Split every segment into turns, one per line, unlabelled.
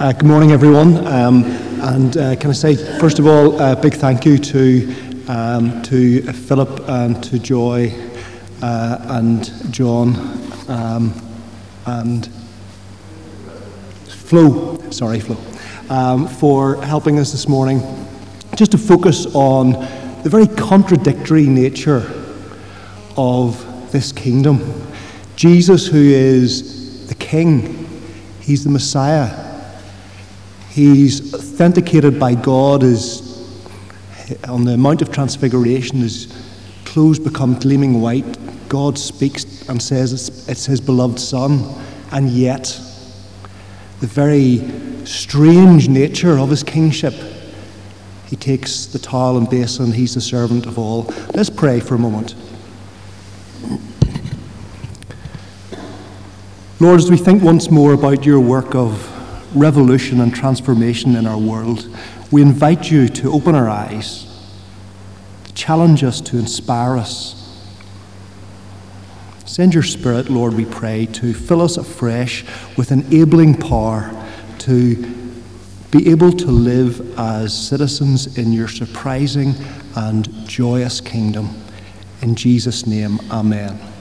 Uh, good morning, everyone. Um, and uh, can I say, first of all, a big thank you to, um, to Philip and to Joy uh, and John um, and Flo, sorry, Flo, um, for helping us this morning just to focus on the very contradictory nature of this kingdom. Jesus, who is the King, He's the Messiah. He's authenticated by God as on the Mount of Transfiguration, his clothes become gleaming white. God speaks and says it's, it's his beloved Son, and yet the very strange nature of his kingship. He takes the towel and basin, he's the servant of all. Let's pray for a moment. Lord, as we think once more about your work of revolution and transformation in our world, we invite you to open our eyes, challenge us, to inspire us. Send your Spirit, Lord, we pray, to fill us afresh with enabling power to be able to live as citizens in your surprising and joyous kingdom. In Jesus' name, Amen.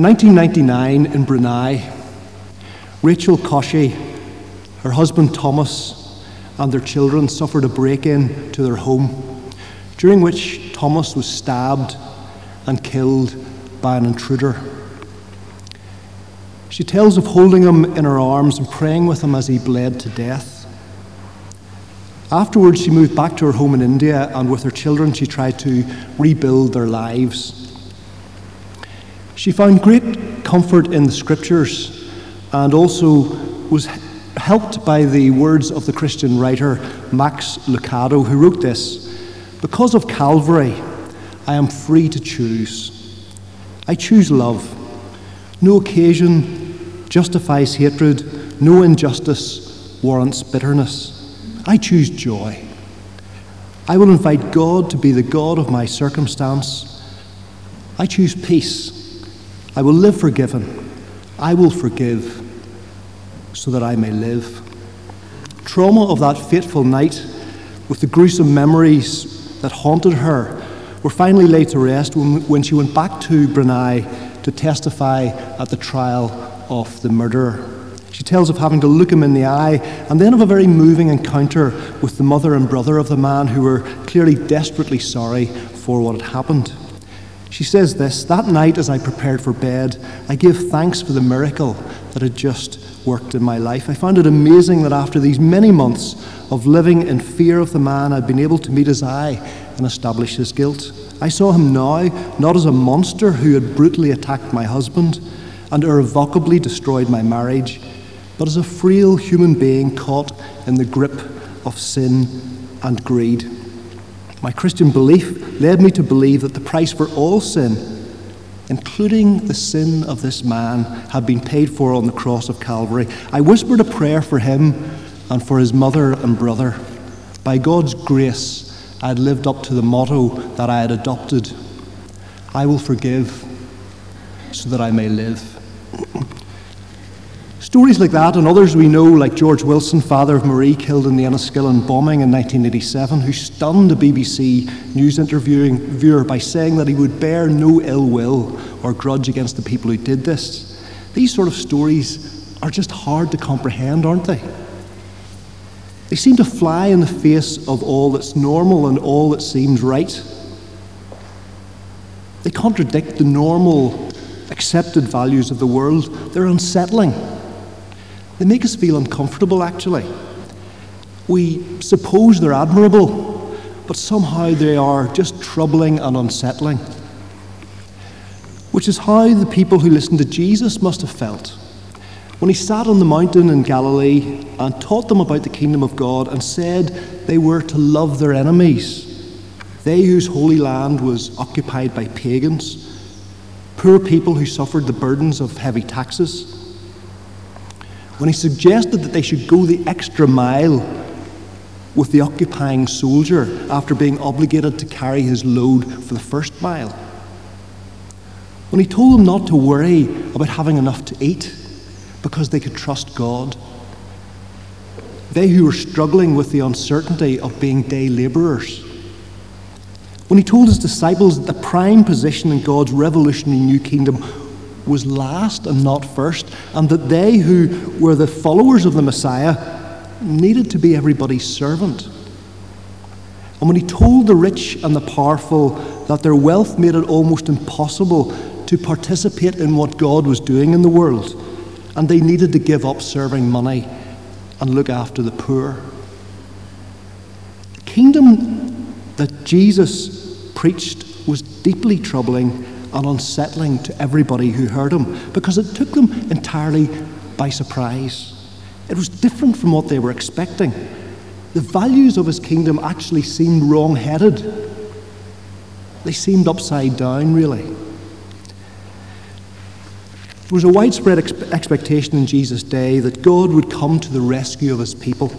In 1999 in Brunei, Rachel Koshi, her husband Thomas, and their children suffered a break in to their home, during which Thomas was stabbed and killed by an intruder. She tells of holding him in her arms and praying with him as he bled to death. Afterwards, she moved back to her home in India, and with her children, she tried to rebuild their lives. She found great comfort in the scriptures and also was helped by the words of the Christian writer Max Lucado, who wrote this Because of Calvary, I am free to choose. I choose love. No occasion justifies hatred, no injustice warrants bitterness. I choose joy. I will invite God to be the God of my circumstance. I choose peace. I will live forgiven. I will forgive so that I may live. Trauma of that fateful night, with the gruesome memories that haunted her, were finally laid to rest when, when she went back to Brunei to testify at the trial of the murderer. She tells of having to look him in the eye and then of a very moving encounter with the mother and brother of the man who were clearly desperately sorry for what had happened. She says this That night, as I prepared for bed, I gave thanks for the miracle that had just worked in my life. I found it amazing that after these many months of living in fear of the man, I'd been able to meet his eye and establish his guilt. I saw him now not as a monster who had brutally attacked my husband and irrevocably destroyed my marriage, but as a frail human being caught in the grip of sin and greed. My Christian belief led me to believe that the price for all sin, including the sin of this man, had been paid for on the cross of Calvary. I whispered a prayer for him and for his mother and brother. By God's grace, I had lived up to the motto that I had adopted I will forgive so that I may live. Stories like that and others we know, like George Wilson, father of Marie, killed in the Enniskillen bombing in 1987, who stunned a BBC news interviewing viewer by saying that he would bear no ill will or grudge against the people who did this. These sort of stories are just hard to comprehend, aren't they? They seem to fly in the face of all that's normal and all that seems right. They contradict the normal, accepted values of the world. They're unsettling. They make us feel uncomfortable, actually. We suppose they're admirable, but somehow they are just troubling and unsettling. Which is how the people who listened to Jesus must have felt when he sat on the mountain in Galilee and taught them about the kingdom of God and said they were to love their enemies, they whose holy land was occupied by pagans, poor people who suffered the burdens of heavy taxes when he suggested that they should go the extra mile with the occupying soldier after being obligated to carry his load for the first mile. when he told them not to worry about having enough to eat because they could trust God. They who were struggling with the uncertainty of being day labourers. When he told his disciples that the prime position in God's revolutionary new kingdom was last and not first, and that they who were the followers of the Messiah needed to be everybody's servant. And when he told the rich and the powerful that their wealth made it almost impossible to participate in what God was doing in the world, and they needed to give up serving money and look after the poor. The kingdom that Jesus preached was deeply troubling and unsettling to everybody who heard him because it took them entirely by surprise. It was different from what they were expecting. The values of his kingdom actually seemed wrong headed, they seemed upside down, really. There was a widespread ex- expectation in Jesus' day that God would come to the rescue of his people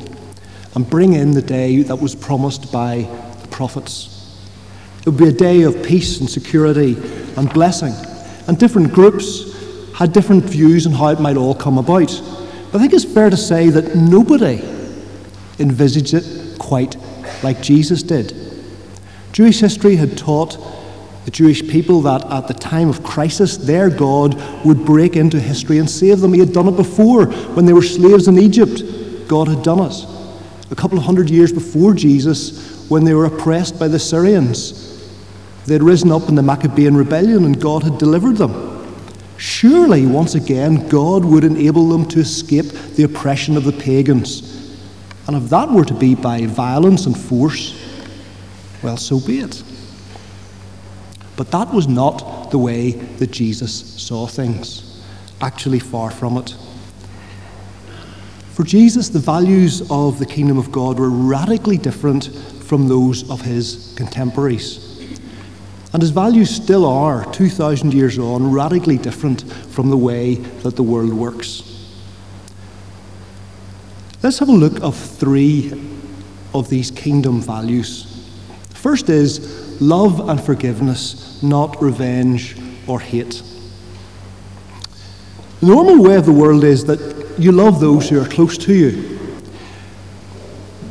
and bring in the day that was promised by the prophets. It would be a day of peace and security and blessing. And different groups had different views on how it might all come about. But I think it's fair to say that nobody envisaged it quite like Jesus did. Jewish history had taught the Jewish people that at the time of crisis, their God would break into history and save them. He had done it before when they were slaves in Egypt. God had done it. A couple of hundred years before Jesus, when they were oppressed by the Syrians, they had risen up in the Maccabean rebellion and God had delivered them. Surely, once again, God would enable them to escape the oppression of the pagans. And if that were to be by violence and force, well, so be it. But that was not the way that Jesus saw things. Actually, far from it. For Jesus, the values of the kingdom of God were radically different from those of his contemporaries. And his values still are, 2,000 years on, radically different from the way that the world works. Let's have a look of three of these kingdom values. First is love and forgiveness, not revenge or hate. The normal way of the world is that you love those who are close to you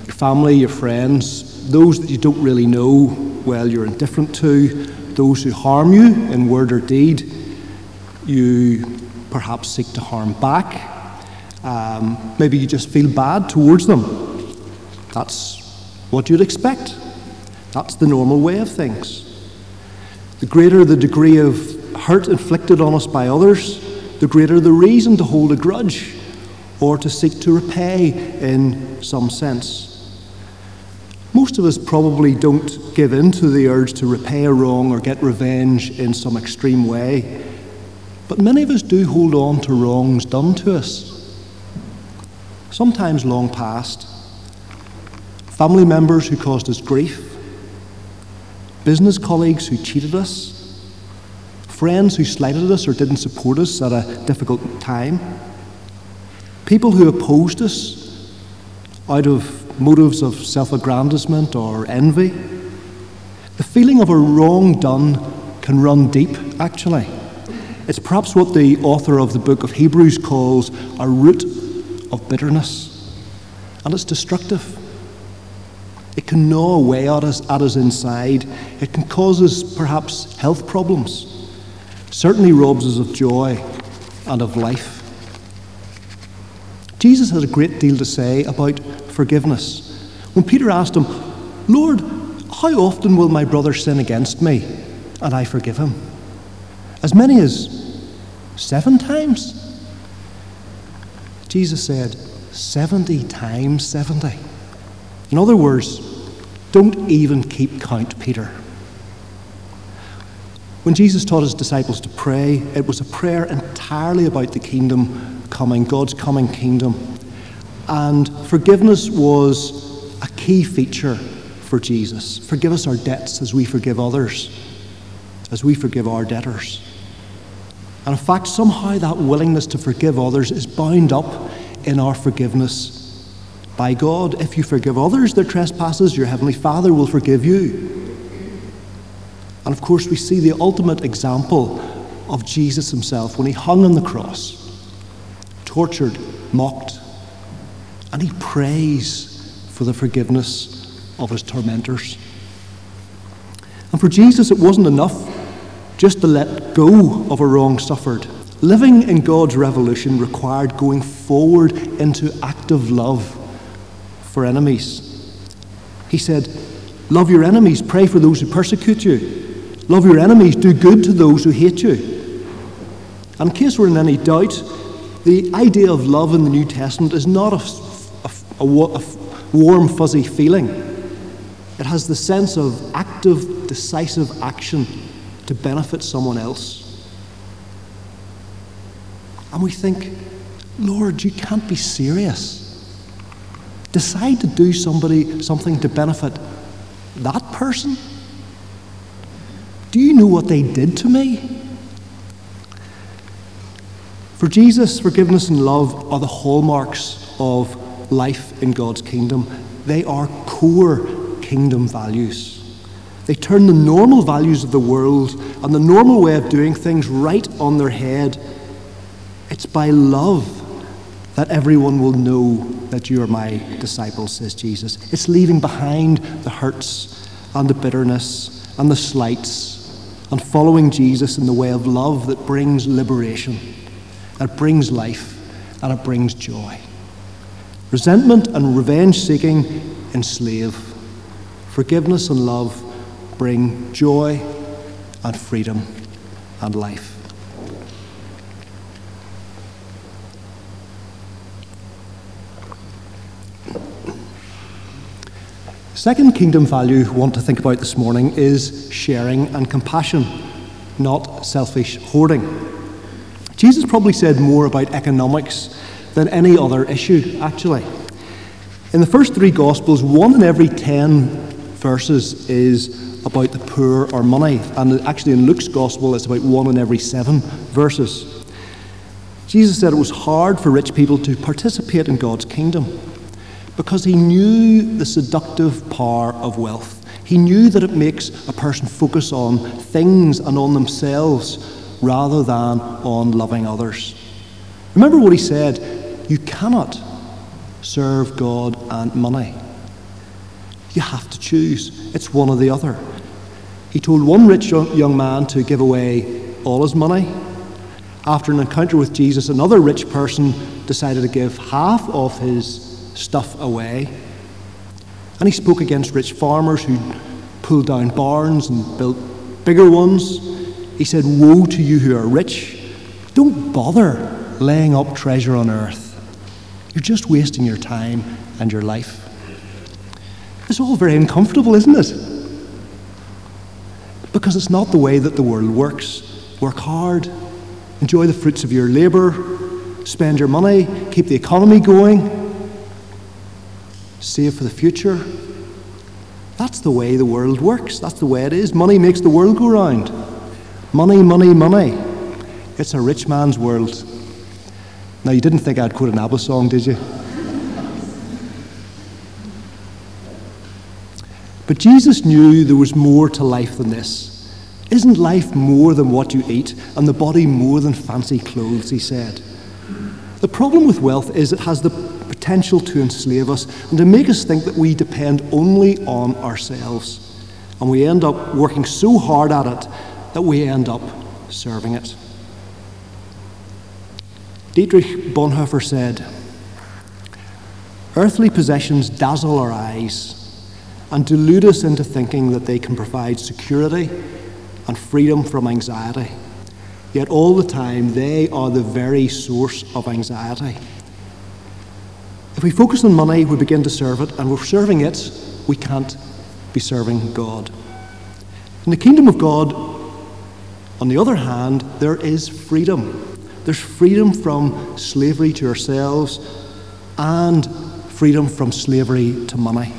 your family, your friends, those that you don't really know, well, you're indifferent to, those who harm you in word or deed, you perhaps seek to harm back. Um, maybe you just feel bad towards them. That's what you'd expect. That's the normal way of things. The greater the degree of hurt inflicted on us by others, the greater the reason to hold a grudge or to seek to repay in some sense. Most of us probably don't give in to the urge to repay a wrong or get revenge in some extreme way, but many of us do hold on to wrongs done to us, sometimes long past. Family members who caused us grief, business colleagues who cheated us, friends who slighted us or didn't support us at a difficult time, people who opposed us out of motives of self aggrandizement or envy. The feeling of a wrong done can run deep, actually. It's perhaps what the author of the book of Hebrews calls a root of bitterness, and it's destructive. It can gnaw away at us, at us inside. It can cause us perhaps health problems. Certainly robs us of joy and of life. Jesus has a great deal to say about forgiveness. When Peter asked him, Lord, how often will my brother sin against me and I forgive him? As many as seven times? Jesus said, 70 times 70. In other words, don't even keep count, Peter. When Jesus taught his disciples to pray, it was a prayer entirely about the kingdom coming, God's coming kingdom. And forgiveness was a key feature for Jesus. Forgive us our debts as we forgive others, as we forgive our debtors. And in fact, somehow that willingness to forgive others is bound up in our forgiveness by God. If you forgive others their trespasses, your Heavenly Father will forgive you. And of course, we see the ultimate example of Jesus himself when he hung on the cross, tortured, mocked, and he prays for the forgiveness of his tormentors. And for Jesus, it wasn't enough just to let go of a wrong suffered. Living in God's revolution required going forward into active love for enemies. He said, Love your enemies, pray for those who persecute you. Love your enemies, do good to those who hate you. And in case we're in any doubt, the idea of love in the New Testament is not a, a, a, a warm, fuzzy feeling. It has the sense of active, decisive action to benefit someone else. And we think, Lord, you can't be serious. Decide to do somebody something to benefit that person? Do you know what they did to me? For Jesus, forgiveness and love are the hallmarks of life in God's kingdom. They are core kingdom values. They turn the normal values of the world and the normal way of doing things right on their head. It's by love that everyone will know that you are my disciples, says Jesus. It's leaving behind the hurts and the bitterness and the slights and following Jesus in the way of love that brings liberation, that brings life, and it brings joy. Resentment and revenge seeking enslave. Forgiveness and love bring joy and freedom and life. Second kingdom value we want to think about this morning is sharing and compassion, not selfish hoarding. Jesus probably said more about economics than any other issue, actually. In the first three Gospels, one in every ten verses is about the poor or money, and actually in Luke's Gospel, it's about one in every seven verses. Jesus said it was hard for rich people to participate in God's kingdom because he knew the seductive power of wealth. He knew that it makes a person focus on things and on themselves rather than on loving others. Remember what he said you cannot serve God and money. You have to choose, it's one or the other. He told one rich young man to give away all his money. After an encounter with Jesus, another rich person decided to give half of his stuff away. And he spoke against rich farmers who pulled down barns and built bigger ones. He said, Woe to you who are rich! Don't bother laying up treasure on earth. You're just wasting your time and your life. It's all very uncomfortable, isn't it? Because it's not the way that the world works. Work hard, enjoy the fruits of your labour, spend your money, keep the economy going save for the future. That's the way the world works. That's the way it is. Money makes the world go round. Money, money, money. It's a rich man's world. Now, you didn't think I'd quote an ABBA song, did you? But Jesus knew there was more to life than this. Isn't life more than what you eat, and the body more than fancy clothes? He said. The problem with wealth is it has the potential to enslave us and to make us think that we depend only on ourselves. And we end up working so hard at it that we end up serving it. Dietrich Bonhoeffer said, Earthly possessions dazzle our eyes and delude us into thinking that they can provide security and freedom from anxiety. Yet all the time, they are the very source of anxiety. If we focus on money, we begin to serve it, and we're serving it, we can't be serving God. In the kingdom of God, on the other hand, there is freedom. There's freedom from slavery to ourselves and freedom from slavery to money.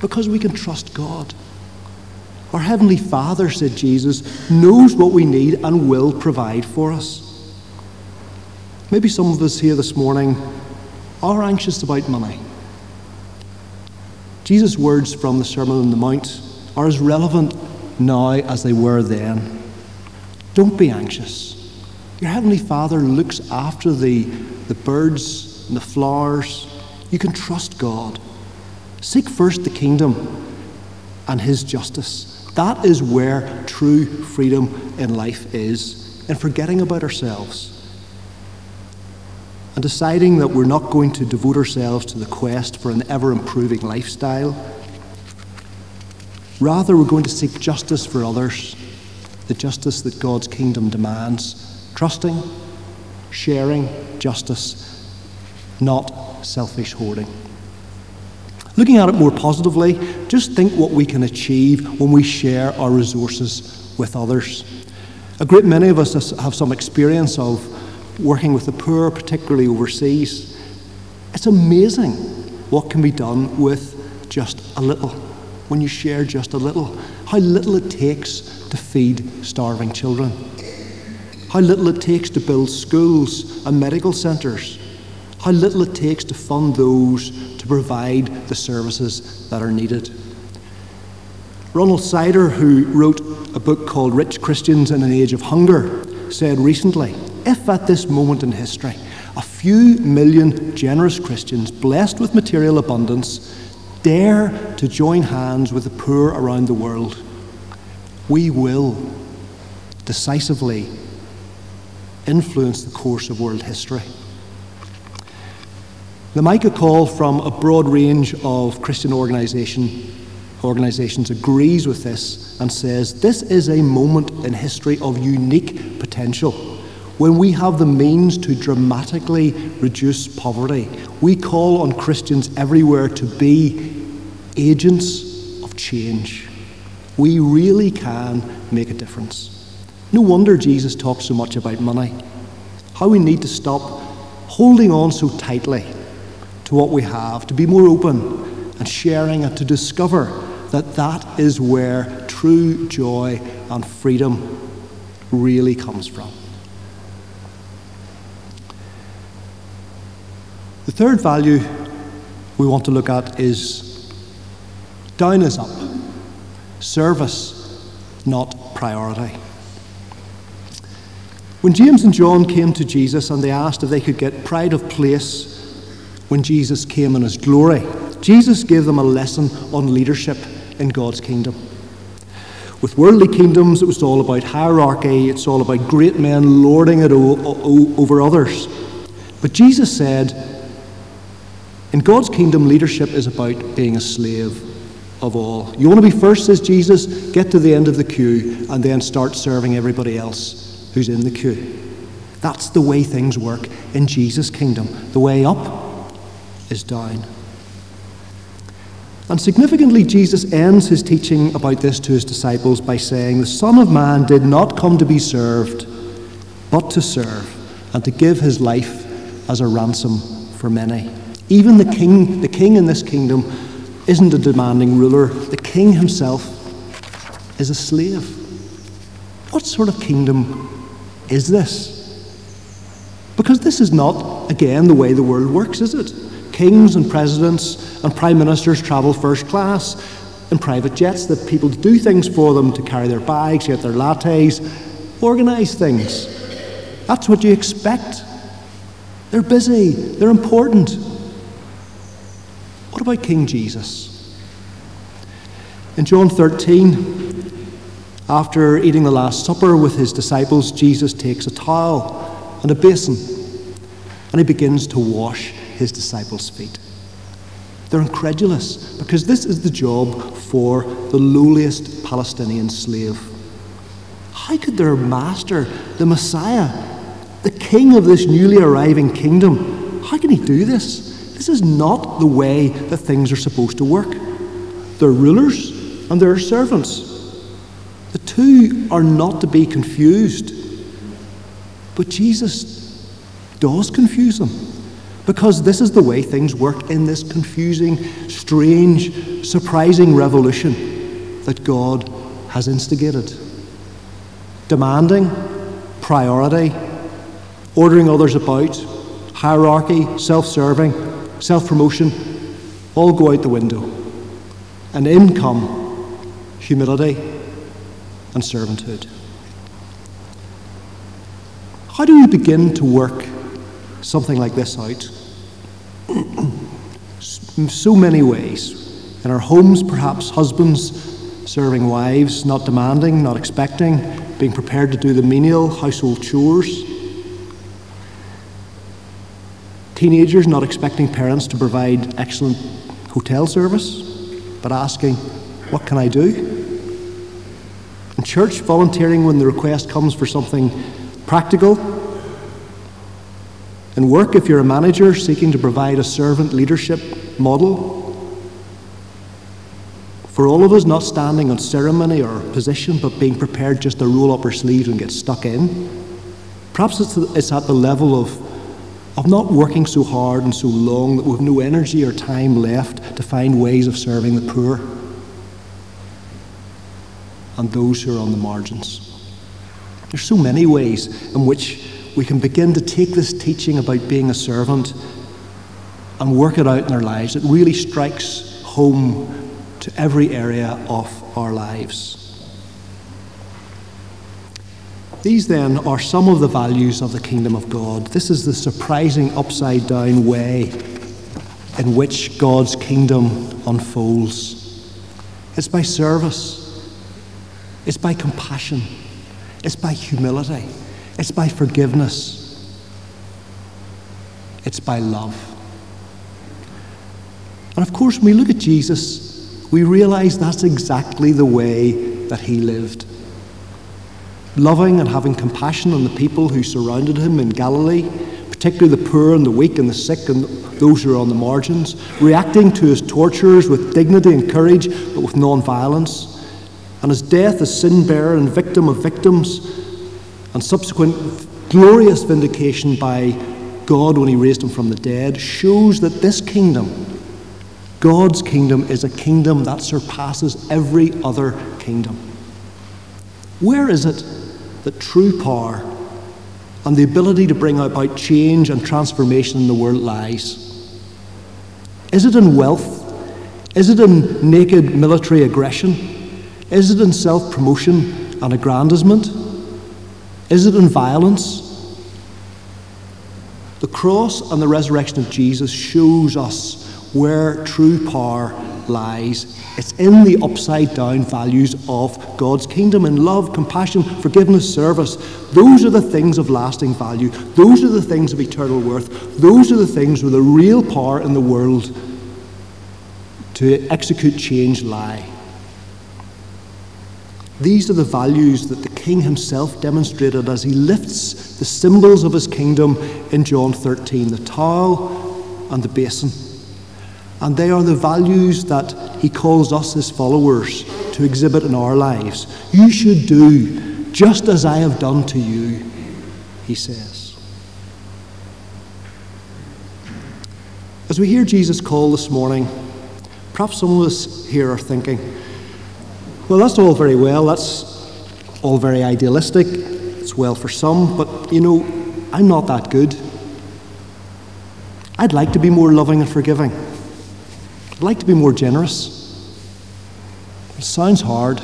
Because we can trust God. Our Heavenly Father, said Jesus, knows what we need and will provide for us. Maybe some of us here this morning are anxious about money. Jesus' words from the Sermon on the Mount are as relevant now as they were then. Don't be anxious. Your Heavenly Father looks after the, the birds and the flowers. You can trust God. Seek first the kingdom and His justice. That is where true freedom in life is, and forgetting about ourselves. And deciding that we're not going to devote ourselves to the quest for an ever improving lifestyle. Rather, we're going to seek justice for others, the justice that God's kingdom demands, trusting, sharing justice, not selfish hoarding. Looking at it more positively, just think what we can achieve when we share our resources with others. A great many of us have some experience of working with the poor, particularly overseas. It's amazing what can be done with just a little, when you share just a little. How little it takes to feed starving children. How little it takes to build schools and medical centres. How little it takes to fund those to provide the services that are needed. Ronald Sider, who wrote a book called Rich Christians in an Age of Hunger, said recently if at this moment in history a few million generous Christians blessed with material abundance dare to join hands with the poor around the world, we will decisively influence the course of world history. The Micah call from a broad range of Christian organization, organizations agrees with this and says this is a moment in history of unique potential. When we have the means to dramatically reduce poverty, we call on Christians everywhere to be agents of change. We really can make a difference. No wonder Jesus talks so much about money. How we need to stop holding on so tightly to what we have, to be more open and sharing, and to discover that that is where true joy and freedom really comes from. The third value we want to look at is down is up, service, not priority. When James and John came to Jesus and they asked if they could get pride of place when Jesus came in his glory. Jesus gave them a lesson on leadership in God's kingdom. With worldly kingdoms, it was all about hierarchy, it's all about great men lording it over others. But Jesus said, in God's kingdom, leadership is about being a slave of all. You want to be first, says Jesus, get to the end of the queue and then start serving everybody else who's in the queue. That's the way things work in Jesus' kingdom. The way up is down. And significantly, Jesus ends his teaching about this to his disciples by saying, The Son of Man did not come to be served, but to serve, and to give his life as a ransom for many. Even the king, the king in this kingdom isn't a demanding ruler. The king himself is a slave. What sort of kingdom is this? Because this is not, again, the way the world works, is it? kings and presidents and prime ministers travel first class in private jets, that people do things for them to carry their bags, get their lattes, organise things. That's what you expect. They're busy, they're important. What about King Jesus? In John 13, after eating the Last Supper with his disciples, Jesus takes a towel and a basin and he begins to wash his disciples' feet. They're incredulous because this is the job for the lowliest Palestinian slave. How could their master, the Messiah, the king of this newly arriving kingdom, how can he do this? This is not the way that things are supposed to work. They're rulers and they're servants. The two are not to be confused. But Jesus does confuse them. Because this is the way things work in this confusing, strange, surprising revolution that God has instigated. Demanding, priority, ordering others about, hierarchy, self serving, self promotion all go out the window. And in come humility and servanthood. How do we begin to work something like this out? In so many ways. In our homes, perhaps husbands serving wives, not demanding, not expecting, being prepared to do the menial household chores. Teenagers not expecting parents to provide excellent hotel service, but asking, What can I do? In church, volunteering when the request comes for something practical. And work, if you're a manager seeking to provide a servant leadership model. For all of us, not standing on ceremony or position, but being prepared just to roll up our sleeves and get stuck in. Perhaps it's, it's at the level of, of not working so hard and so long that we've no energy or time left to find ways of serving the poor and those who are on the margins. There's so many ways in which we can begin to take this teaching about being a servant and work it out in our lives. It really strikes home to every area of our lives. These then are some of the values of the kingdom of God. This is the surprising upside down way in which God's kingdom unfolds. It's by service, it's by compassion, it's by humility, it's by forgiveness, it's by love. And of course, when we look at Jesus, we realize that's exactly the way that he lived. Loving and having compassion on the people who surrounded him in Galilee, particularly the poor and the weak and the sick and those who are on the margins, reacting to his torturers with dignity and courage, but with non violence, and his death as sin bearer and victim of victims, and subsequent glorious vindication by God when he raised him from the dead, shows that this kingdom God's kingdom is a kingdom that surpasses every other kingdom. Where is it that true power and the ability to bring about change and transformation in the world lies? Is it in wealth? Is it in naked military aggression? Is it in self promotion and aggrandizement? Is it in violence? The cross and the resurrection of Jesus shows us where true power lies. It's in the upside down values of God's kingdom in love, compassion, forgiveness, service. Those are the things of lasting value. Those are the things of eternal worth. Those are the things where the real power in the world to execute change lie. These are the values that the King himself demonstrated as he lifts the symbols of his kingdom in John 13 the towel and the basin. And they are the values that he calls us as followers to exhibit in our lives. You should do just as I have done to you, he says. As we hear Jesus' call this morning, perhaps some of us here are thinking, well, that's all very well, that's all very idealistic, it's well for some, but you know, I'm not that good. I'd like to be more loving and forgiving. I'd like to be more generous. It sounds hard.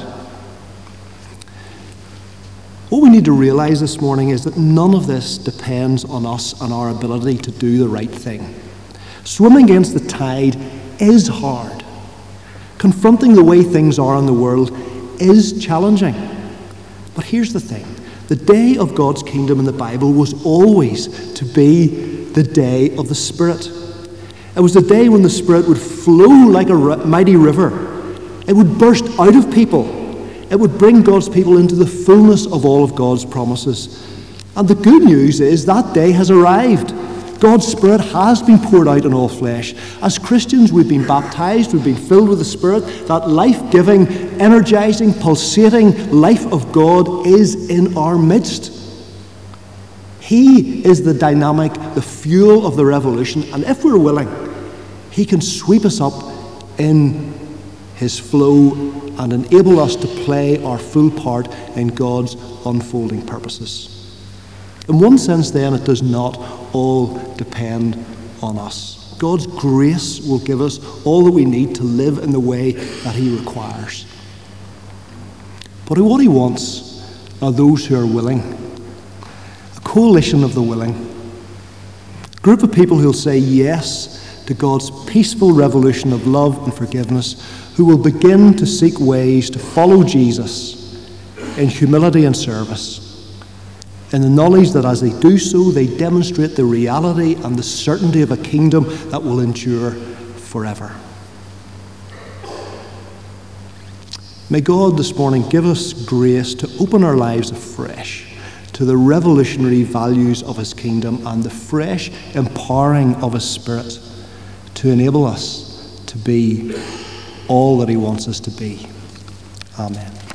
What we need to realize this morning is that none of this depends on us and our ability to do the right thing. Swimming against the tide is hard. Confronting the way things are in the world is challenging. But here's the thing the day of God's kingdom in the Bible was always to be the day of the Spirit. It was the day when the Spirit would flow like a mighty river. It would burst out of people. It would bring God's people into the fullness of all of God's promises. And the good news is that day has arrived. God's Spirit has been poured out on all flesh. As Christians, we've been baptized, we've been filled with the Spirit. That life giving, energizing, pulsating life of God is in our midst. He is the dynamic, the fuel of the revolution, and if we're willing, He can sweep us up in His flow and enable us to play our full part in God's unfolding purposes. In one sense, then, it does not all depend on us. God's grace will give us all that we need to live in the way that He requires. But what He wants are those who are willing a coalition of the willing, a group of people who'll say yes to God's peaceful revolution of love and forgiveness, who will begin to seek ways to follow Jesus in humility and service in the knowledge that as they do so, they demonstrate the reality and the certainty of a kingdom that will endure forever. May God this morning give us grace to open our lives afresh to the revolutionary values of His kingdom and the fresh empowering of His Spirit to enable us to be all that He wants us to be. Amen.